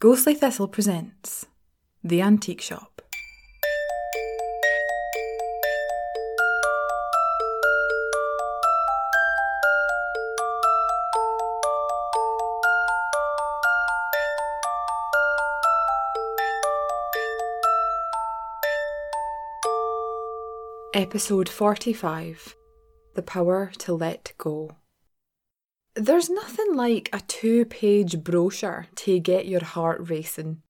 Ghostly Thistle presents The Antique Shop. Episode 45 The Power to Let Go. There's nothing like a two page brochure to get your heart racing.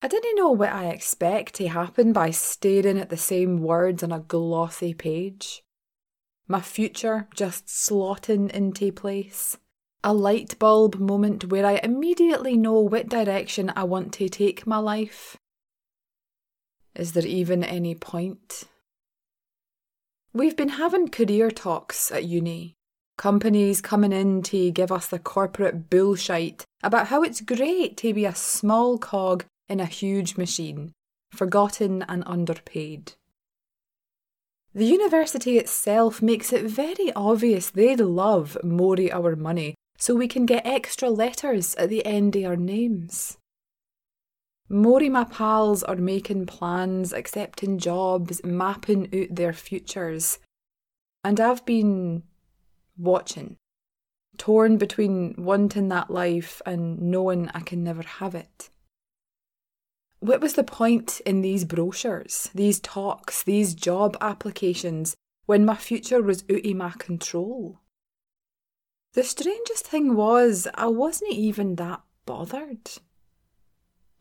I didn't know what I expect to happen by staring at the same words on a glossy page. My future just slotting into place. A light bulb moment where I immediately know what direction I want to take my life. Is there even any point? We've been having career talks at uni, Companies coming in to give us the corporate bullshit about how it's great to be a small cog in a huge machine, forgotten and underpaid. The university itself makes it very obvious they'd love Mori our money so we can get extra letters at the end of our names. Mori my pals are making plans, accepting jobs, mapping out their futures. And I've been watching, torn between wanting that life and knowing I can never have it. What was the point in these brochures, these talks, these job applications when my future was out of my control? The strangest thing was, I wasn't even that bothered.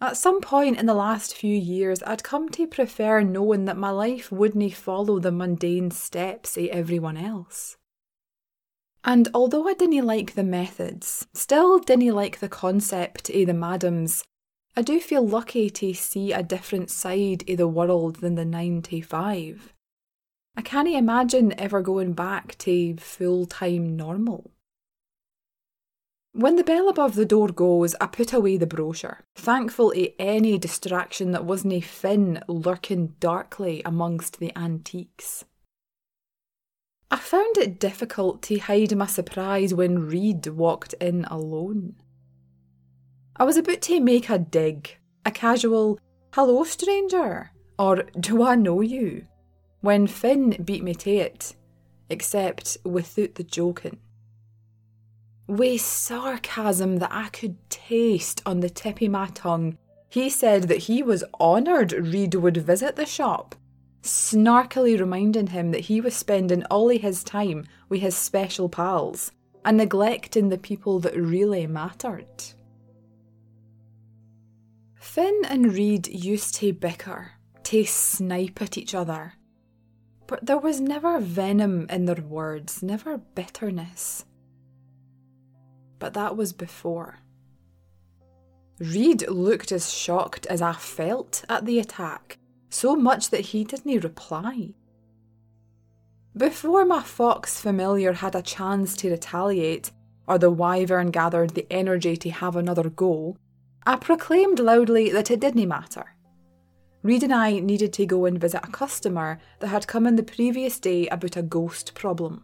At some point in the last few years, I'd come to prefer knowing that my life wouldn't follow the mundane steps of everyone else. And although I didn't like the methods, still didn't like the concept of the madams, I do feel lucky to see a different side of the world than the 95. I can't imagine ever going back to full time normal. When the bell above the door goes, I put away the brochure, thankful of any distraction that wasn't Finn lurking darkly amongst the antiques. I found it difficult to hide my surprise when Reed walked in alone. I was about to make a dig, a casual, hello stranger, or do I know you, when Finn beat me to it, except without the joking. With sarcasm that I could taste on the tip of my tongue, he said that he was honoured Reed would visit the shop snarkily reminding him that he was spending all of his time with his special pals and neglecting the people that really mattered. Finn and Reed used to bicker, to snipe at each other, but there was never venom in their words, never bitterness. But that was before. Reed looked as shocked as I felt at the attack, so much that he didn't reply. Before my fox familiar had a chance to retaliate, or the wyvern gathered the energy to have another go, I proclaimed loudly that it didn't matter. Reed and I needed to go and visit a customer that had come in the previous day about a ghost problem.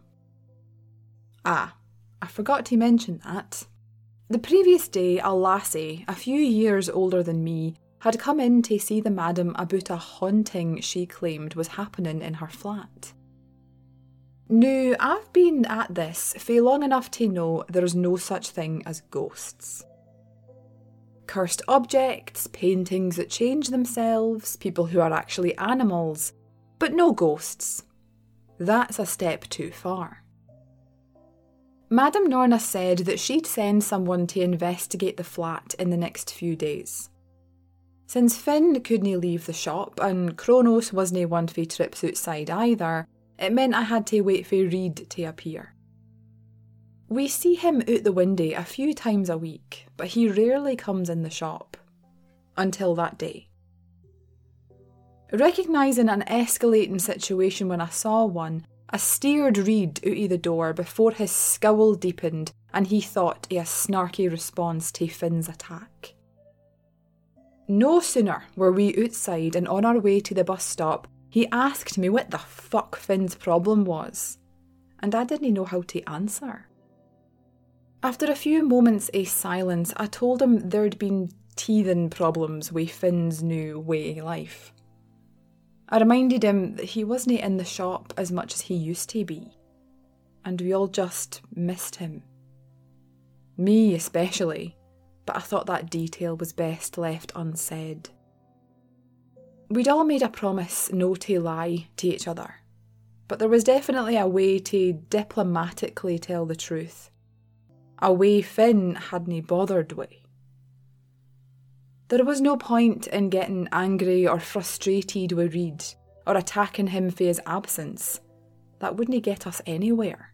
Ah, I forgot to mention that. The previous day, a lassie, a few years older than me, had come in to see the madam about a haunting she claimed was happening in her flat. Now, I've been at this for long enough to know there's no such thing as ghosts. Cursed objects, paintings that change themselves, people who are actually animals, but no ghosts. That's a step too far. Madame Norna said that she'd send someone to investigate the flat in the next few days. Since Finn couldn't leave the shop and Kronos wasn't one for trips outside either, it meant I had to wait for Reed to appear. We see him out the window a few times a week, but he rarely comes in the shop. Until that day. Recognising an escalating situation when I saw one, I steered Reed out of the door before his scowl deepened and he thought a snarky response to Finn's attack. No sooner were we outside and on our way to the bus stop, he asked me what the fuck Finn's problem was, and I didn't know how to answer. After a few moments of silence, I told him there'd been teething problems with Finn's new way of life. I reminded him that he wasn't in the shop as much as he used to be, and we all just missed him. Me especially, but I thought that detail was best left unsaid. We'd all made a promise no to lie to each other, but there was definitely a way to diplomatically tell the truth. A way Finn hadn't bothered with. There was no point in getting angry or frustrated with Reid or attacking him for his absence. That wouldn't get us anywhere.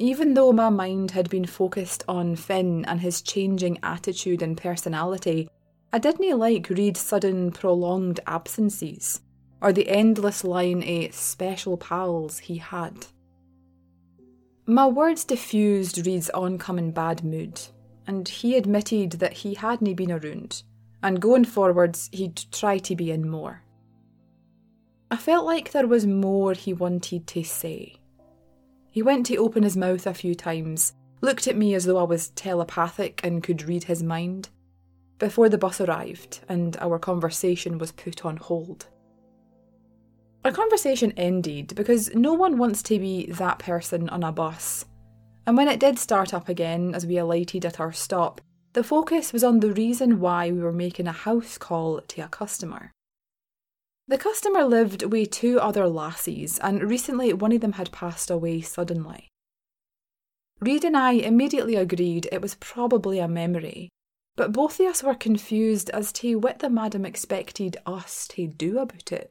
Even though my mind had been focused on Finn and his changing attitude and personality, I didn't like Reid's sudden prolonged absences or the endless line of special pals he had. My words diffused Reid's oncoming bad mood, and he admitted that he hadn't been around, and going forwards he'd try to be in more. I felt like there was more he wanted to say. He went to open his mouth a few times, looked at me as though I was telepathic and could read his mind, before the bus arrived and our conversation was put on hold. Our conversation ended because no one wants to be that person on a bus. And when it did start up again as we alighted at our stop, the focus was on the reason why we were making a house call to a customer. The customer lived with two other lassies, and recently one of them had passed away suddenly. Reid and I immediately agreed it was probably a memory, but both of us were confused as to what the madam expected us to do about it.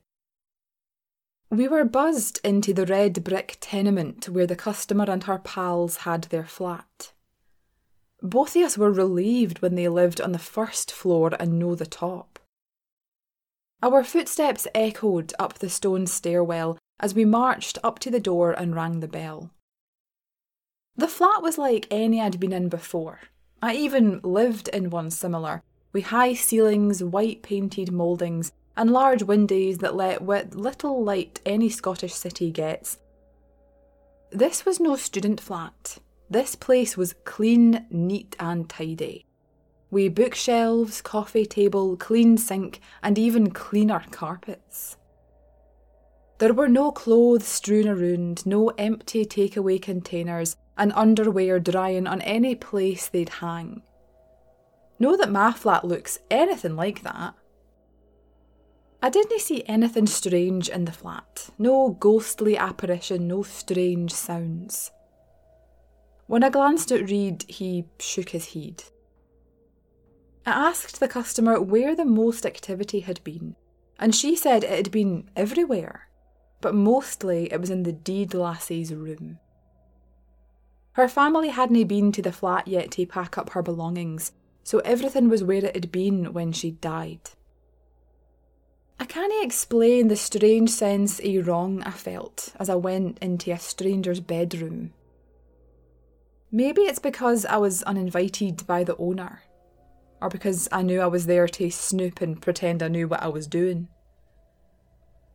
We were buzzed into the red brick tenement where the customer and her pals had their flat. Both of us were relieved when they lived on the first floor and no the top. Our footsteps echoed up the stone stairwell as we marched up to the door and rang the bell. The flat was like any I'd been in before. I even lived in one similar, with high ceilings, white painted mouldings, and large windows that let what little light any Scottish city gets. This was no student flat. This place was clean, neat, and tidy. We bookshelves, coffee table, clean sink, and even cleaner carpets. There were no clothes strewn around, no empty takeaway containers, and underwear drying on any place they'd hang. Know that my flat looks anything like that. I didn't see anything strange in the flat. No ghostly apparition, no strange sounds. When I glanced at Reid, he shook his head. I asked the customer where the most activity had been, and she said it had been everywhere, but mostly it was in the deed lassie's room. Her family hadn't been to the flat yet to pack up her belongings, so everything was where it had been when she died. I can't explain the strange sense of wrong I felt as I went into a stranger's bedroom. Maybe it's because I was uninvited by the owner, or because I knew I was there to snoop and pretend I knew what I was doing.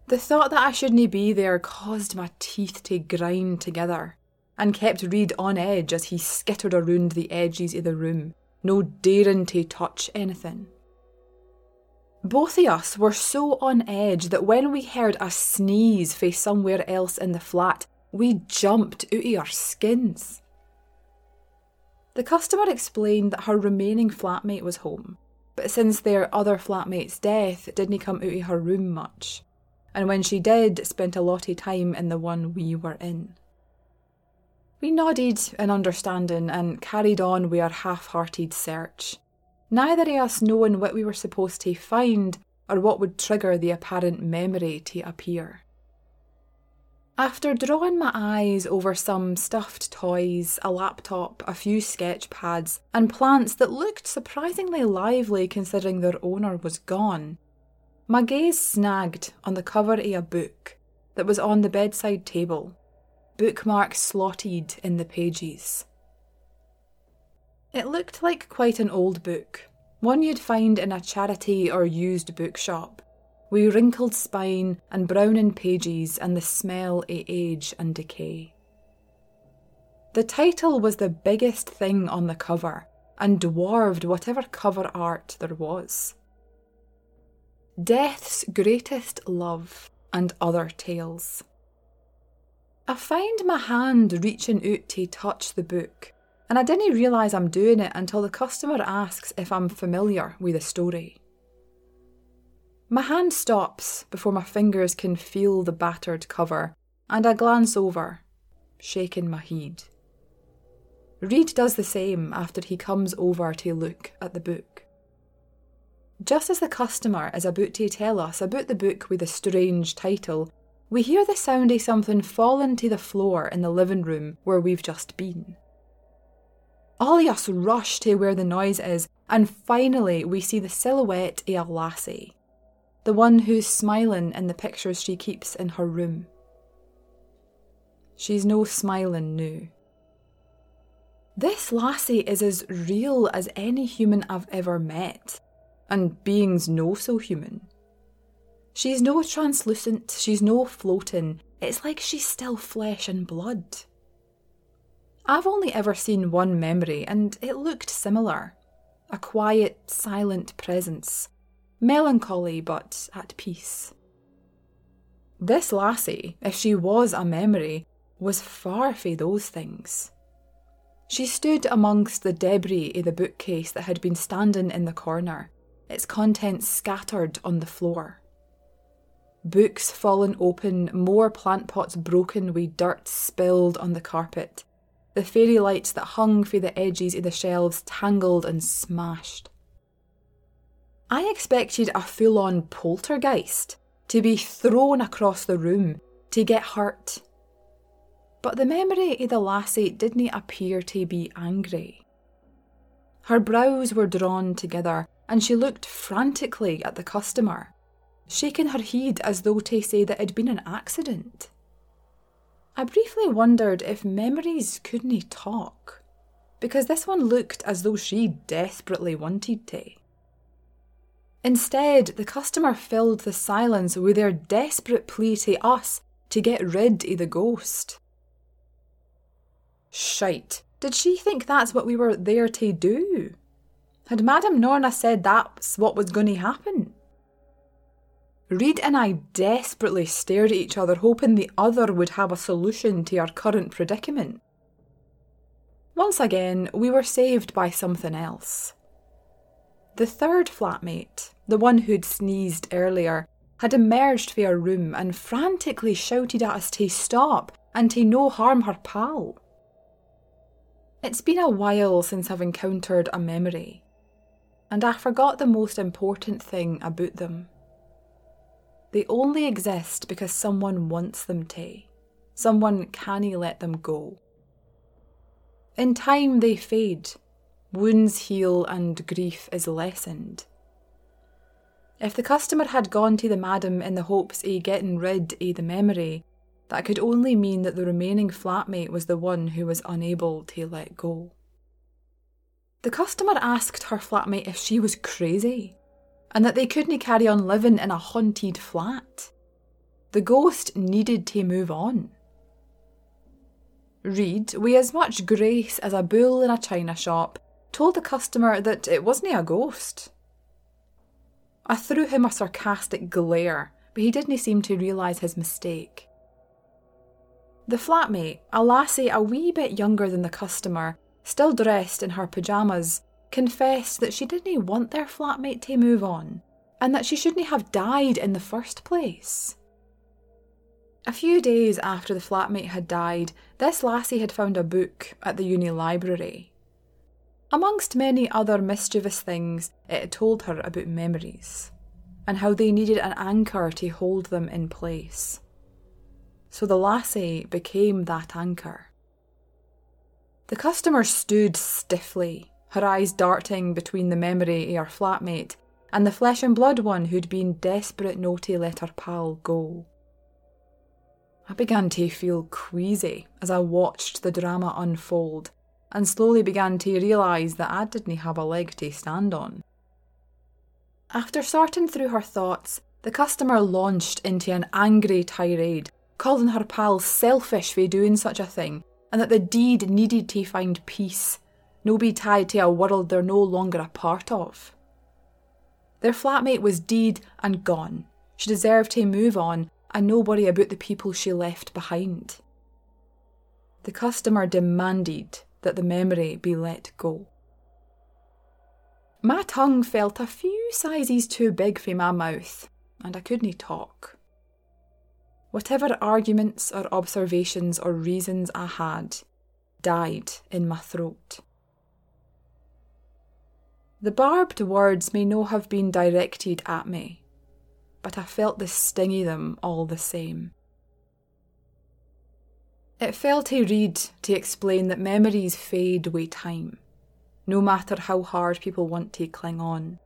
The thought that I shouldn't be there caused my teeth to grind together and kept Reid on edge as he skittered around the edges of the room, no daring to touch anything. Both of us were so on edge that when we heard a sneeze from somewhere else in the flat, we jumped out of our skins. The customer explained that her remaining flatmate was home, but since their other flatmate's death, didn't come out of her room much, and when she did, spent a lot of time in the one we were in. We nodded in understanding and carried on with our half hearted search neither of us knowing what we were supposed to find or what would trigger the apparent memory to appear. After drawing my eyes over some stuffed toys, a laptop, a few sketch pads, and plants that looked surprisingly lively considering their owner was gone, my gaze snagged on the cover of a book that was on the bedside table, bookmarks slotted in the pages. It looked like quite an old book, one you'd find in a charity or used bookshop, with wrinkled spine and browning pages and the smell of age and decay. The title was the biggest thing on the cover and dwarfed whatever cover art there was. Death's Greatest Love and Other Tales. I find my hand reaching out to touch the book, and I didn't realise I'm doing it until the customer asks if I'm familiar with the story. My hand stops before my fingers can feel the battered cover, and I glance over, shaking my head. Reed does the same after he comes over to look at the book. Just as the customer is about to tell us about the book with a strange title, we hear the sound of something falling to the floor in the living room where we've just been. All of us rush to where the noise is, and finally we see the silhouette of a lassie, the one who's smiling in the pictures she keeps in her room. She's no smiling now. This lassie is as real as any human I've ever met and beings no so human. She's no translucent, she's no floating, it's like she's still flesh and blood. I've only ever seen one memory, and it looked similar a quiet, silent presence, melancholy but at peace. This lassie, if she was a memory, was far from those things. She stood amongst the debris of the bookcase that had been standing in the corner, its contents scattered on the floor. Books fallen open, more plant pots broken with dirt spilled on the carpet, the fairy lights that hung from the edges of the shelves tangled and smashed. I expected a full on poltergeist to be thrown across the room to get hurt. But the memory of the lassie didn't appear to be angry. Her brows were drawn together and she looked frantically at the customer, shaking her head as though to say that it had been an accident. I briefly wondered if memories couldn't talk, because this one looked as though she desperately wanted to. Instead, the customer filled the silence with their desperate plea to us to get rid of the ghost. Shite, did she think that's what we were there to do? Had Madame Norna said that's what was going to happen? Reed and I desperately stared at each other, hoping the other would have a solution to our current predicament. Once again, we were saved by something else. The third flatmate, the one who'd sneezed earlier, had emerged from her room and frantically shouted at us to stop and to no harm her pal. It's been a while since I've encountered a memory and I forgot the most important thing about them. They only exist because someone wants them to. Someone canny let them go. In time they fade, wounds heal, and grief is lessened. If the customer had gone to the madam in the hopes of getting rid of the memory, that could only mean that the remaining flatmate was the one who was unable to let go. The customer asked her flatmate if she was crazy and that they couldn't carry on living in a haunted flat. The ghost needed to move on. Reed, with as much grace as a bull in a china shop, told the customer that it wasn't a ghost. I threw him a sarcastic glare, but he didn't seem to realise his mistake. The flatmate, a lassie a wee bit younger than the customer, still dressed in her pyjamas, confessed that she didn't want their flatmate to move on, and that she shouldn't have died in the first place. A few days after the flatmate had died, this lassie had found a book at the uni library. Amongst many other mischievous things, it had told her about memories, and how they needed an anchor to hold them in place. So the lassie became that anchor. The customer stood stiffly, her eyes darting between the memory of her flatmate and the flesh and blood one who'd been desperate no to let her pal go. I began to feel queasy as I watched the drama unfold and slowly began to realise that I didn't have a leg to stand on. After sorting through her thoughts, the customer launched into an angry tirade, calling her pal selfish for doing such a thing and that the deed needed to find peace, no be tied to a world they're no longer a part of. Their flatmate was deed and gone. She deserved to move on and no worry about the people she left behind. The customer demanded that the memory be let go. My tongue felt a few sizes too big for my mouth, and I couldn't talk. Whatever arguments or observations or reasons I had died in my throat. The barbed words may no have been directed at me, but I felt the sting of them all the same. It fell to Reid to explain that memories fade with time no matter how hard people want to cling on.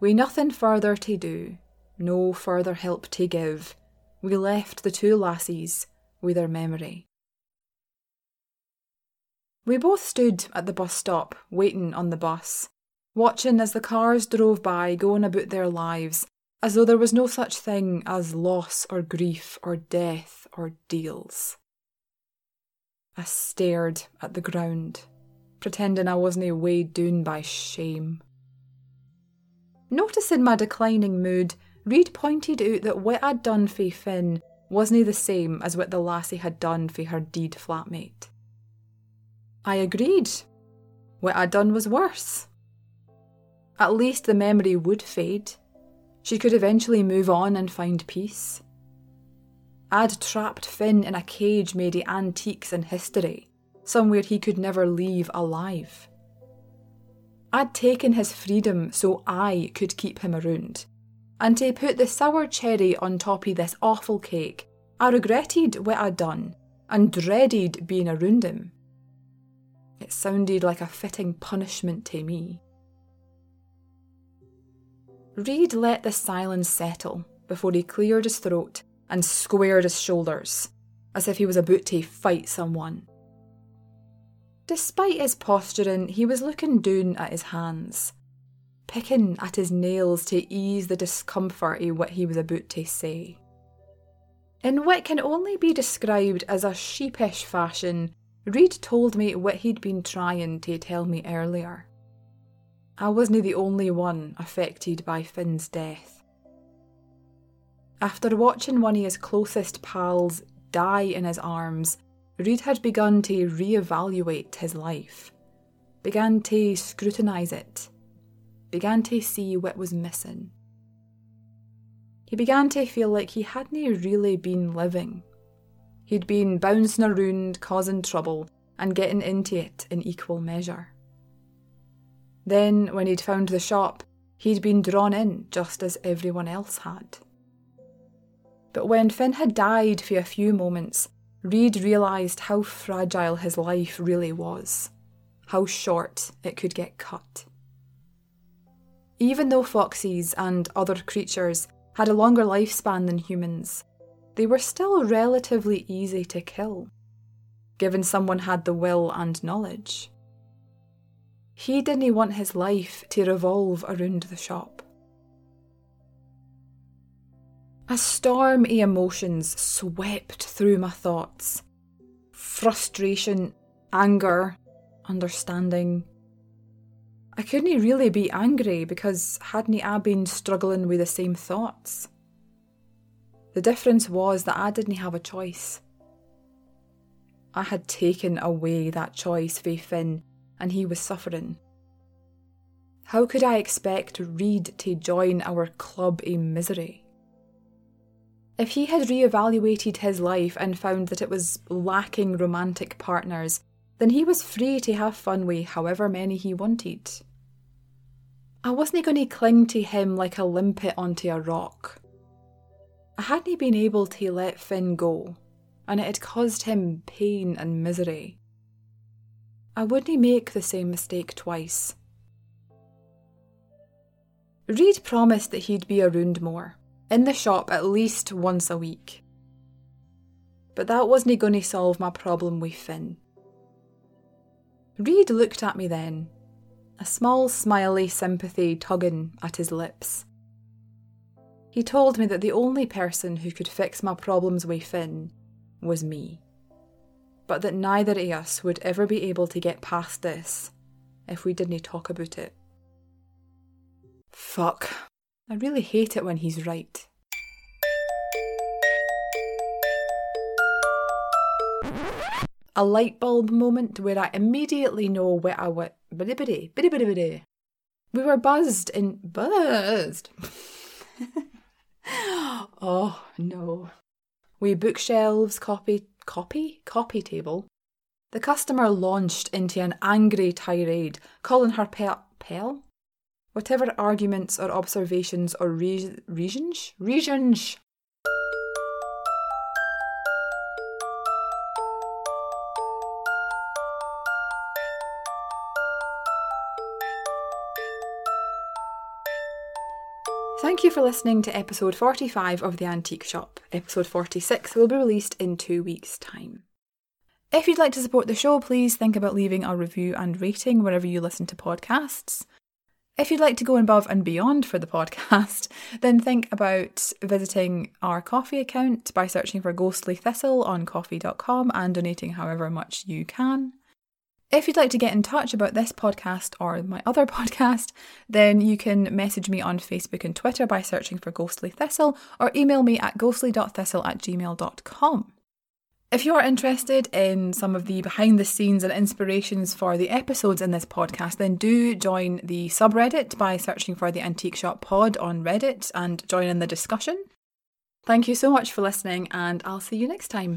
We nothing further to do, no further help to give, we left the two lassies with their memory. We both stood at the bus stop, waiting on the bus, watching as the cars drove by, going about their lives, as though there was no such thing as loss or grief or death or deals. I stared at the ground pretending I wasn't weighed down by shame. Noticing my declining mood, Reid pointed out that what I'd done for Finn wasn't the same as what the lassie had done for her deed flatmate. I agreed. What I'd done was worse. At least the memory would fade. She could eventually move on and find peace. I'd trapped Finn in a cage made of antiques and history somewhere he could never leave alive. I'd taken his freedom so I could keep him around, and to put the sour cherry on top of this awful cake, I regretted what I'd done and dreaded being around him. It sounded like a fitting punishment to me. Reid let the silence settle before he cleared his throat and squared his shoulders, as if he was about to fight someone. Despite his posturing, he was looking down at his hands, picking at his nails to ease the discomfort of what he was about to say. In what can only be described as a sheepish fashion, Reed told me what he'd been trying to tell me earlier. I wasn't the only one affected by Finn's death. After watching one of his closest pals die in his arms, Reid had begun to re-evaluate his life, began to scrutinise it, began to see what was missing. He began to feel like he hadn't really been living. He'd been bouncing around, causing trouble, and getting into it in equal measure. Then, when he'd found the shop, he'd been drawn in just as everyone else had. But when Finn had died for a few moments, Reid realised how fragile his life really was, how short it could get cut. Even though foxes and other creatures had a longer lifespan than humans, they were still relatively easy to kill, given someone had the will and knowledge. He didn't want his life to revolve around the shop. A storm of emotions swept through my thoughts frustration, anger, understanding. I couldn't really be angry because hadn't I been struggling with the same thoughts? The difference was that I didn't have a choice. I had taken away that choice for Finn, and he was suffering. How could I expect Reid to join our club in misery? If he had re-evaluated his life and found that it was lacking romantic partners, then he was free to have fun with however many he wanted. I wasn't going to cling to him like a limpet onto a rock. I hadn't been able to let Finn go, and it had caused him pain and misery. I wouldn't make the same mistake twice. Reid promised that he'd be around more in the shop at least once a week. But that wasn't going to solve my problem with Finn. Reid looked at me then, a small smiley sympathy tugging at his lips. He told me that the only person who could fix my problems with Finn was me. But that neither of us would ever be able to get past this if we didn't talk about it. Fuck. I really hate it when he's right. A light bulb moment where I immediately know where I want. We were buzzed and buzzed. oh no. We bookshelves, copy, copy, copy table. The customer launched into an angry tirade, calling her pel, pel? Whatever arguments or observations or re- reasons, Thank you for listening to episode 45 of The Antique Shop. Episode 46 will be released in two weeks' time. If you'd like to support the show, please think about leaving a review and rating wherever you listen to podcasts. If you'd like to go above and beyond for the podcast, then think about visiting our Ko-fi account by searching for Ghostly Thistle on ko-fi.com and donating however much you can. If you'd like to get in touch about this podcast or my other podcast, then you can message me on Facebook and Twitter by searching for Ghostly Thistle or email me at ghostly.thistle at gmail.com. If you are interested in some of the behind the scenes and inspirations for the episodes in this podcast, then do join the subreddit by searching for the Antique Shop Pod on Reddit and join in the discussion. Thank you so much for listening, and I'll see you next time.